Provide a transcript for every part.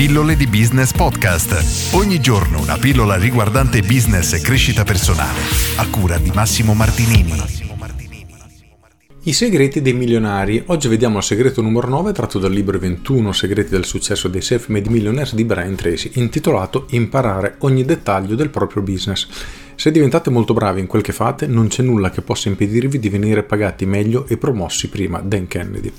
Pillole di Business Podcast. Ogni giorno una pillola riguardante business e crescita personale. A cura di Massimo Martinini. I segreti dei milionari. Oggi vediamo il segreto numero 9 tratto dal libro 21 segreti del successo dei self-made millionaires di Brian Tracy, intitolato Imparare ogni dettaglio del proprio business. Se diventate molto bravi in quel che fate, non c'è nulla che possa impedirvi di venire pagati meglio e promossi prima Dan Kennedy.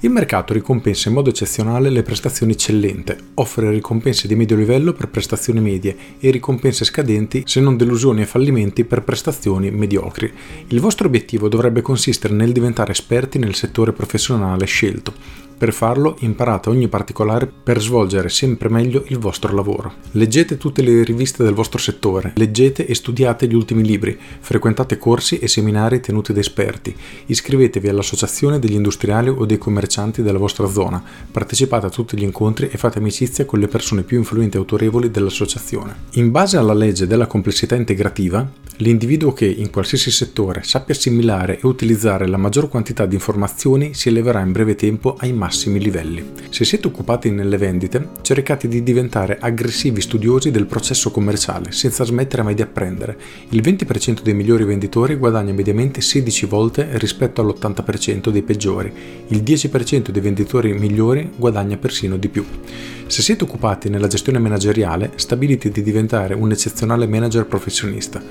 Il mercato ricompensa in modo eccezionale le prestazioni eccellenti, offre ricompense di medio livello per prestazioni medie e ricompense scadenti se non delusioni e fallimenti per prestazioni mediocri. Il vostro obiettivo dovrebbe consistere nel diventare esperti nel settore professionale scelto. Per farlo imparate ogni particolare per svolgere sempre meglio il vostro lavoro. Leggete tutte le riviste del vostro settore, leggete e studiate gli ultimi libri, frequentate corsi e seminari tenuti da esperti, iscrivetevi all'associazione degli industriali o dei commercianti della vostra zona, partecipate a tutti gli incontri e fate amicizia con le persone più influenti e autorevoli dell'associazione. In base alla legge della complessità integrativa, l'individuo che in qualsiasi settore sappia assimilare e utilizzare la maggior quantità di informazioni si eleverà in breve tempo ai massimi massimi livelli. Se siete occupati nelle vendite, cercate di diventare aggressivi studiosi del processo commerciale, senza smettere mai di apprendere. Il 20% dei migliori venditori guadagna mediamente 16 volte rispetto all'80% dei peggiori. Il 10% dei venditori migliori guadagna persino di più. Se siete occupati nella gestione manageriale, stabilite di diventare un eccezionale manager professionista.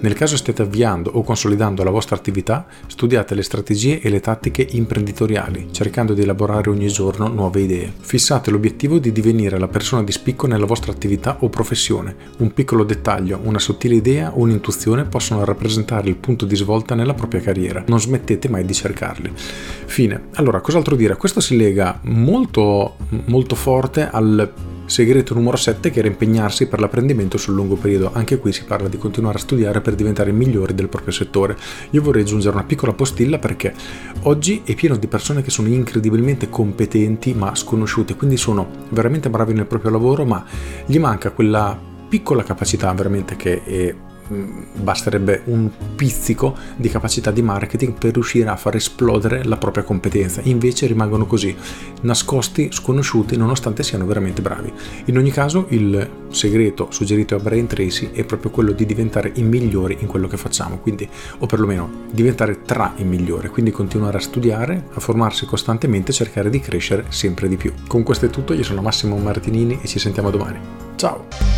Nel caso stiate avviando o consolidando la vostra attività, studiate le strategie e le tattiche imprenditoriali, cercando di elaborare ogni giorno nuove idee. Fissate l'obiettivo di divenire la persona di spicco nella vostra attività o professione. Un piccolo dettaglio, una sottile idea o un'intuizione possono rappresentare il punto di svolta nella propria carriera. Non smettete mai di cercarli. Fine. Allora, cos'altro dire? Questo si lega molto, molto forte al Segreto numero 7 che era impegnarsi per l'apprendimento sul lungo periodo. Anche qui si parla di continuare a studiare per diventare migliori del proprio settore. Io vorrei aggiungere una piccola postilla perché oggi è pieno di persone che sono incredibilmente competenti ma sconosciute, quindi sono veramente bravi nel proprio lavoro ma gli manca quella piccola capacità veramente che è basterebbe un pizzico di capacità di marketing per riuscire a far esplodere la propria competenza. Invece rimangono così, nascosti, sconosciuti, nonostante siano veramente bravi. In ogni caso, il segreto suggerito a Brian Tracy è proprio quello di diventare i migliori in quello che facciamo, quindi, o perlomeno diventare tra i migliori, quindi continuare a studiare, a formarsi costantemente cercare di crescere sempre di più. Con questo è tutto, io sono Massimo Martinini e ci sentiamo domani. Ciao!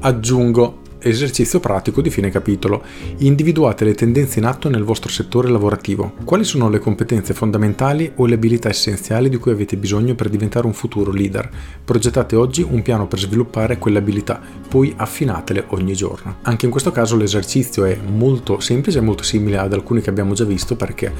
Aggiungo Esercizio pratico di fine capitolo. Individuate le tendenze in atto nel vostro settore lavorativo. Quali sono le competenze fondamentali o le abilità essenziali di cui avete bisogno per diventare un futuro leader? Progettate oggi un piano per sviluppare quelle abilità, poi affinatele ogni giorno. Anche in questo caso l'esercizio è molto semplice e molto simile ad alcuni che abbiamo già visto perché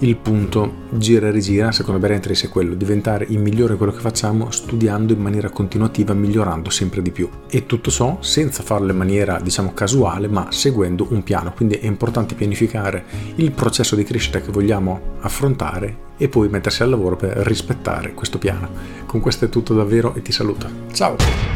il punto gira e rigira, secondo me Tracy è quello, diventare il migliore quello che facciamo studiando in maniera continuativa, migliorando sempre di più. E tutto ciò senza farlo in maniera, diciamo, casuale, ma seguendo un piano. Quindi è importante pianificare il processo di crescita che vogliamo affrontare e poi mettersi al lavoro per rispettare questo piano. Con questo è tutto davvero e ti saluto. Ciao!